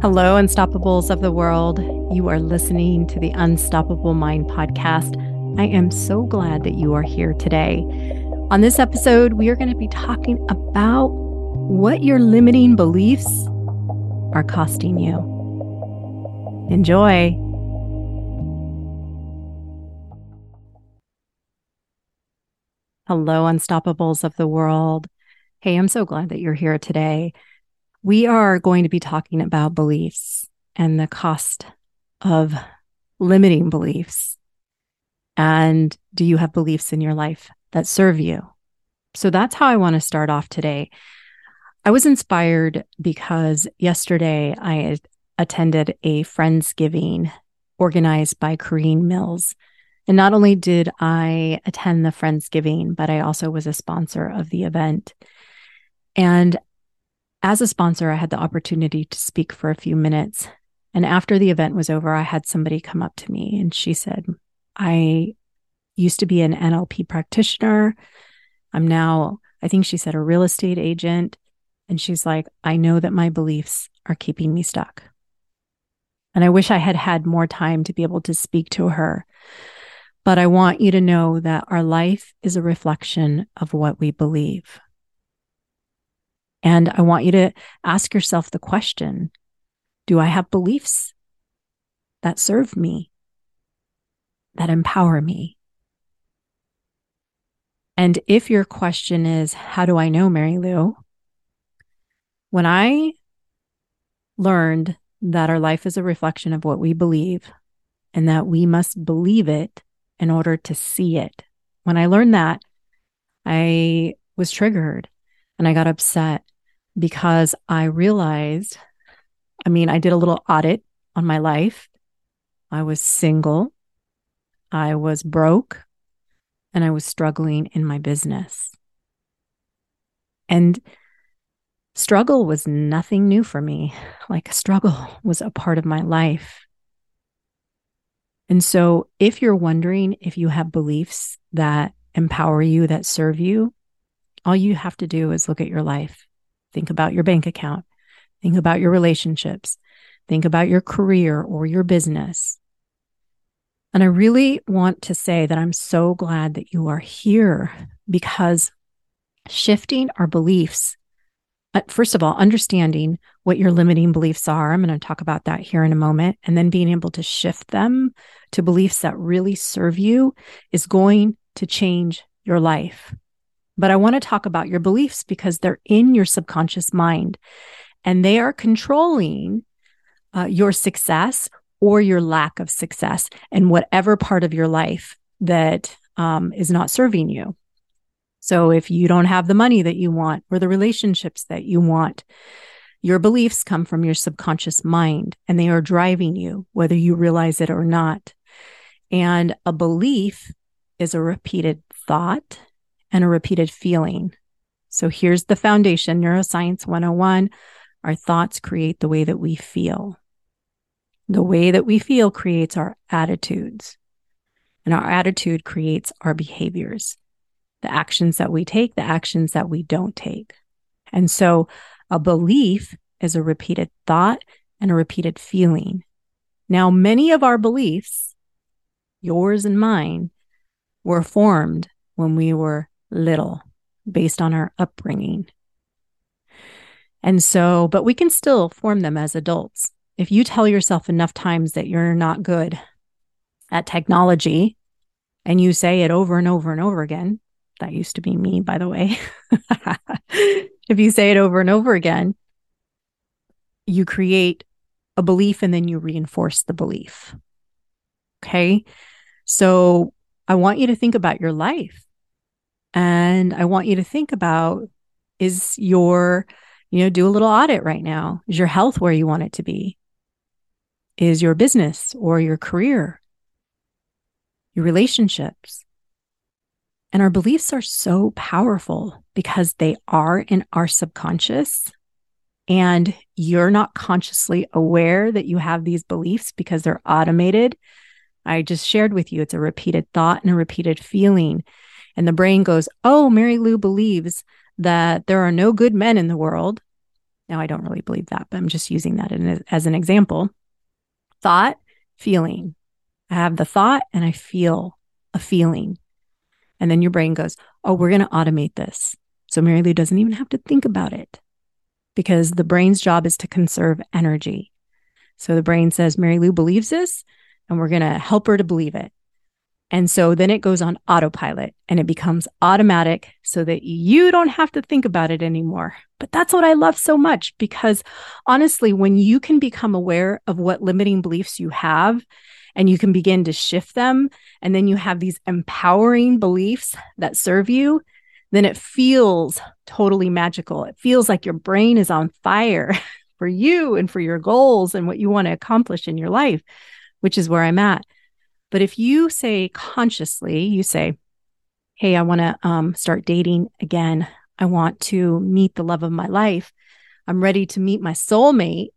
Hello, Unstoppables of the world. You are listening to the Unstoppable Mind podcast. I am so glad that you are here today. On this episode, we are going to be talking about what your limiting beliefs are costing you. Enjoy. Hello, Unstoppables of the world. Hey, I'm so glad that you're here today. We are going to be talking about beliefs and the cost of limiting beliefs. And do you have beliefs in your life that serve you? So that's how I want to start off today. I was inspired because yesterday I attended a Friendsgiving organized by Corrine Mills. And not only did I attend the Friendsgiving, but I also was a sponsor of the event. And as a sponsor, I had the opportunity to speak for a few minutes. And after the event was over, I had somebody come up to me and she said, I used to be an NLP practitioner. I'm now, I think she said, a real estate agent. And she's like, I know that my beliefs are keeping me stuck. And I wish I had had more time to be able to speak to her. But I want you to know that our life is a reflection of what we believe. And I want you to ask yourself the question Do I have beliefs that serve me, that empower me? And if your question is, How do I know, Mary Lou? When I learned that our life is a reflection of what we believe and that we must believe it in order to see it, when I learned that, I was triggered and I got upset because I realized, I mean, I did a little audit on my life. I was single, I was broke, and I was struggling in my business. And struggle was nothing new for me. Like, struggle was a part of my life. And so, if you're wondering if you have beliefs that empower you, that serve you, all you have to do is look at your life Think about your bank account. Think about your relationships. Think about your career or your business. And I really want to say that I'm so glad that you are here because shifting our beliefs, uh, first of all, understanding what your limiting beliefs are. I'm going to talk about that here in a moment. And then being able to shift them to beliefs that really serve you is going to change your life. But I want to talk about your beliefs because they're in your subconscious mind and they are controlling uh, your success or your lack of success and whatever part of your life that um, is not serving you. So if you don't have the money that you want or the relationships that you want, your beliefs come from your subconscious mind and they are driving you, whether you realize it or not. And a belief is a repeated thought and a repeated feeling. So here's the foundation Neuroscience 101 our thoughts create the way that we feel. The way that we feel creates our attitudes, and our attitude creates our behaviors, the actions that we take, the actions that we don't take. And so a belief is a repeated thought and a repeated feeling. Now, many of our beliefs, yours and mine, were formed when we were little based on our upbringing. And so, but we can still form them as adults. If you tell yourself enough times that you're not good at technology and you say it over and over and over again, that used to be me, by the way. if you say it over and over again, you create a belief and then you reinforce the belief. Okay. So I want you to think about your life. And I want you to think about is your, you know, do a little audit right now. Is your health where you want it to be? Is your business or your career, your relationships? And our beliefs are so powerful because they are in our subconscious and you're not consciously aware that you have these beliefs because they're automated. I just shared with you it's a repeated thought and a repeated feeling. And the brain goes, Oh, Mary Lou believes that there are no good men in the world. Now, I don't really believe that, but I'm just using that as an example. Thought, feeling. I have the thought and I feel a feeling. And then your brain goes, Oh, we're going to automate this. So Mary Lou doesn't even have to think about it because the brain's job is to conserve energy. So the brain says, Mary Lou believes this, and we're going to help her to believe it. And so then it goes on autopilot and it becomes automatic so that you don't have to think about it anymore. But that's what I love so much because honestly, when you can become aware of what limiting beliefs you have and you can begin to shift them, and then you have these empowering beliefs that serve you, then it feels totally magical. It feels like your brain is on fire for you and for your goals and what you want to accomplish in your life, which is where I'm at. But if you say consciously, you say, Hey, I want to um, start dating again. I want to meet the love of my life. I'm ready to meet my soulmate.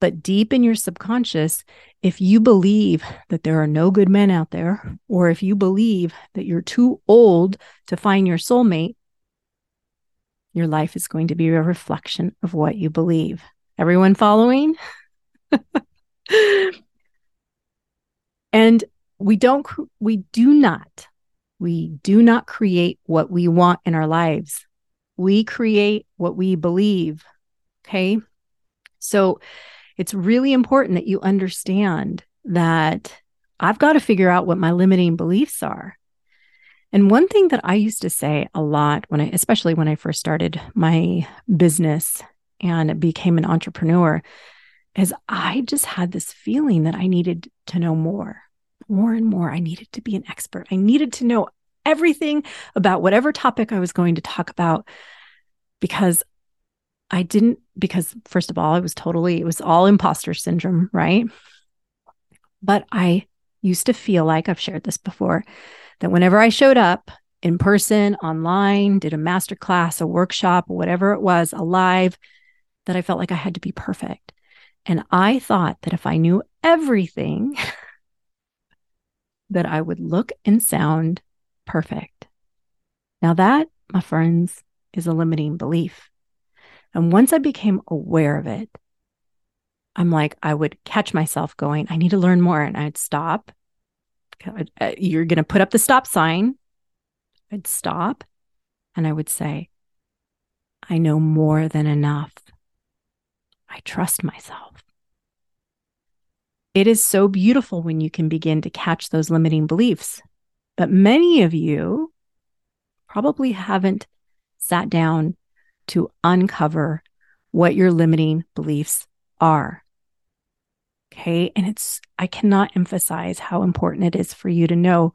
But deep in your subconscious, if you believe that there are no good men out there, or if you believe that you're too old to find your soulmate, your life is going to be a reflection of what you believe. Everyone following? and we don't we do not we do not create what we want in our lives. We create what we believe okay? So it's really important that you understand that i've got to figure out what my limiting beliefs are. And one thing that i used to say a lot when i especially when i first started my business and became an entrepreneur is i just had this feeling that i needed to know more more and more, I needed to be an expert. I needed to know everything about whatever topic I was going to talk about because I didn't, because first of all, I was totally, it was all imposter syndrome, right? But I used to feel like I've shared this before that whenever I showed up in person, online, did a master class, a workshop, whatever it was, alive, that I felt like I had to be perfect. And I thought that if I knew everything, that I would look and sound perfect. Now, that, my friends, is a limiting belief. And once I became aware of it, I'm like, I would catch myself going, I need to learn more. And I'd stop. Uh, you're going to put up the stop sign. I'd stop and I would say, I know more than enough. I trust myself. It is so beautiful when you can begin to catch those limiting beliefs. But many of you probably haven't sat down to uncover what your limiting beliefs are. Okay. And it's, I cannot emphasize how important it is for you to know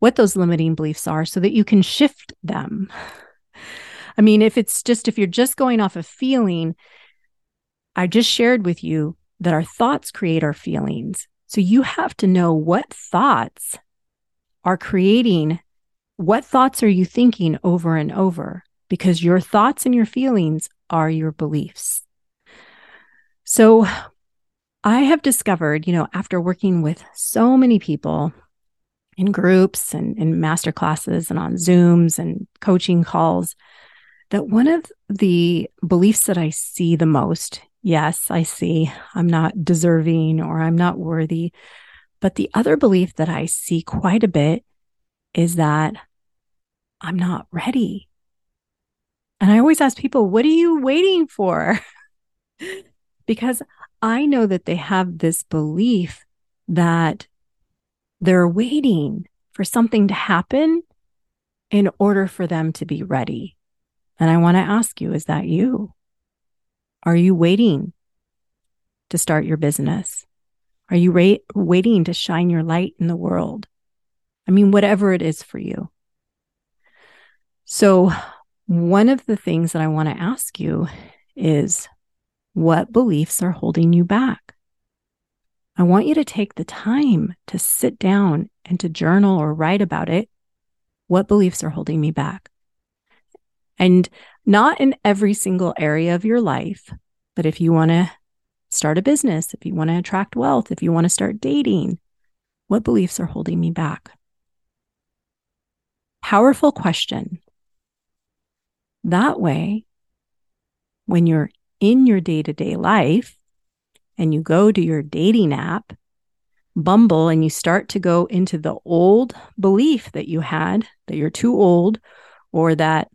what those limiting beliefs are so that you can shift them. I mean, if it's just, if you're just going off a of feeling, I just shared with you that our thoughts create our feelings. So you have to know what thoughts are creating, what thoughts are you thinking over and over? Because your thoughts and your feelings are your beliefs. So I have discovered, you know, after working with so many people in groups and in master classes and on Zooms and coaching calls, that one of the beliefs that I see the most yes, I see I'm not deserving or I'm not worthy. But the other belief that I see quite a bit is that I'm not ready. And I always ask people, what are you waiting for? because I know that they have this belief that they're waiting for something to happen in order for them to be ready. And I want to ask you, is that you? Are you waiting to start your business? Are you ra- waiting to shine your light in the world? I mean, whatever it is for you. So, one of the things that I want to ask you is what beliefs are holding you back? I want you to take the time to sit down and to journal or write about it. What beliefs are holding me back? And not in every single area of your life, but if you want to start a business, if you want to attract wealth, if you want to start dating, what beliefs are holding me back? Powerful question. That way, when you're in your day to day life and you go to your dating app, Bumble, and you start to go into the old belief that you had that you're too old or that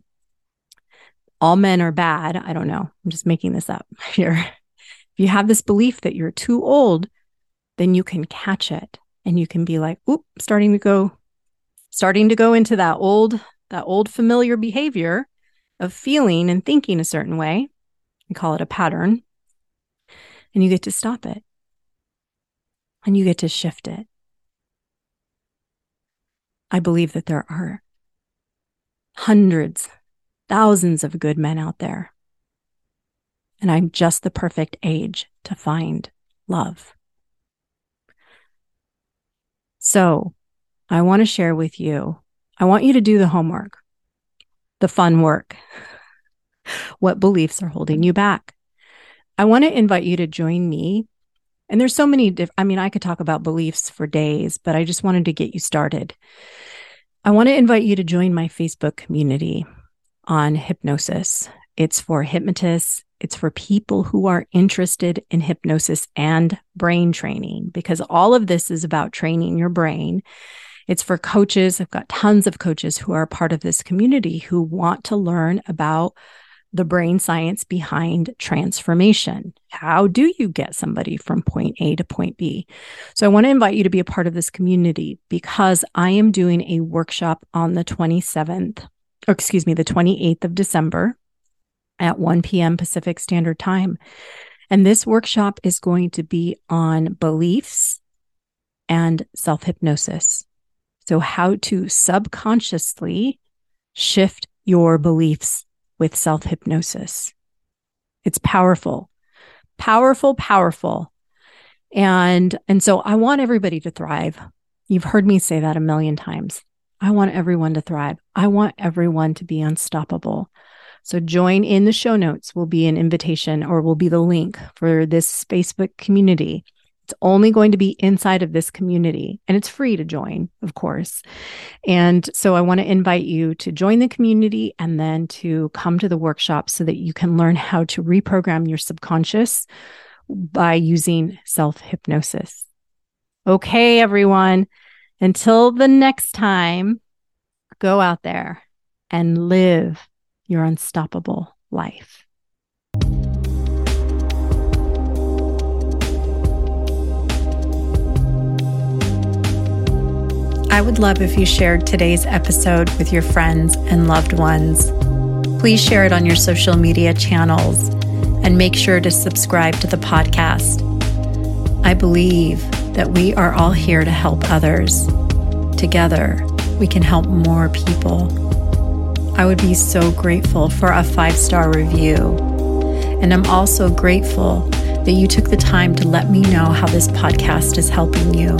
all men are bad. I don't know. I'm just making this up here. If you have this belief that you're too old, then you can catch it and you can be like, oop, starting to go, starting to go into that old, that old familiar behavior of feeling and thinking a certain way. We call it a pattern. And you get to stop it and you get to shift it. I believe that there are hundreds, thousands of good men out there. And I'm just the perfect age to find love. So I want to share with you, I want you to do the homework, the fun work. What beliefs are holding you back? I want to invite you to join me. And there's so many, diff- I mean, I could talk about beliefs for days, but I just wanted to get you started. I want to invite you to join my Facebook community on hypnosis. It's for hypnotists, it's for people who are interested in hypnosis and brain training, because all of this is about training your brain. It's for coaches. I've got tons of coaches who are part of this community who want to learn about the brain science behind transformation. How do you get somebody from point A to point B? So, I want to invite you to be a part of this community because I am doing a workshop on the 27th, or excuse me, the 28th of December at 1 p.m. Pacific Standard Time. And this workshop is going to be on beliefs and self hypnosis. So, how to subconsciously shift your beliefs with self hypnosis. It's powerful, powerful, powerful. And, and so I want everybody to thrive. You've heard me say that a million times. I want everyone to thrive. I want everyone to be unstoppable. So join in the show notes will be an invitation or will be the link for this Facebook community. It's only going to be inside of this community and it's free to join, of course. And so I want to invite you to join the community and then to come to the workshop so that you can learn how to reprogram your subconscious by using self hypnosis. Okay, everyone. Until the next time, go out there and live your unstoppable life. I would love if you shared today's episode with your friends and loved ones. Please share it on your social media channels and make sure to subscribe to the podcast. I believe that we are all here to help others. Together, we can help more people. I would be so grateful for a five star review. And I'm also grateful that you took the time to let me know how this podcast is helping you.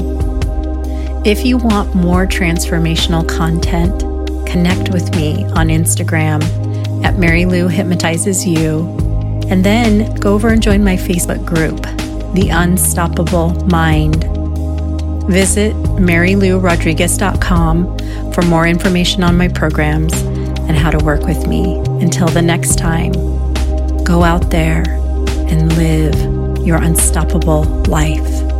If you want more transformational content, connect with me on Instagram at Mary Lou Hypnotizes You, and then go over and join my Facebook group, The Unstoppable Mind. Visit MaryLouRodriguez.com for more information on my programs and how to work with me. Until the next time, go out there and live your unstoppable life.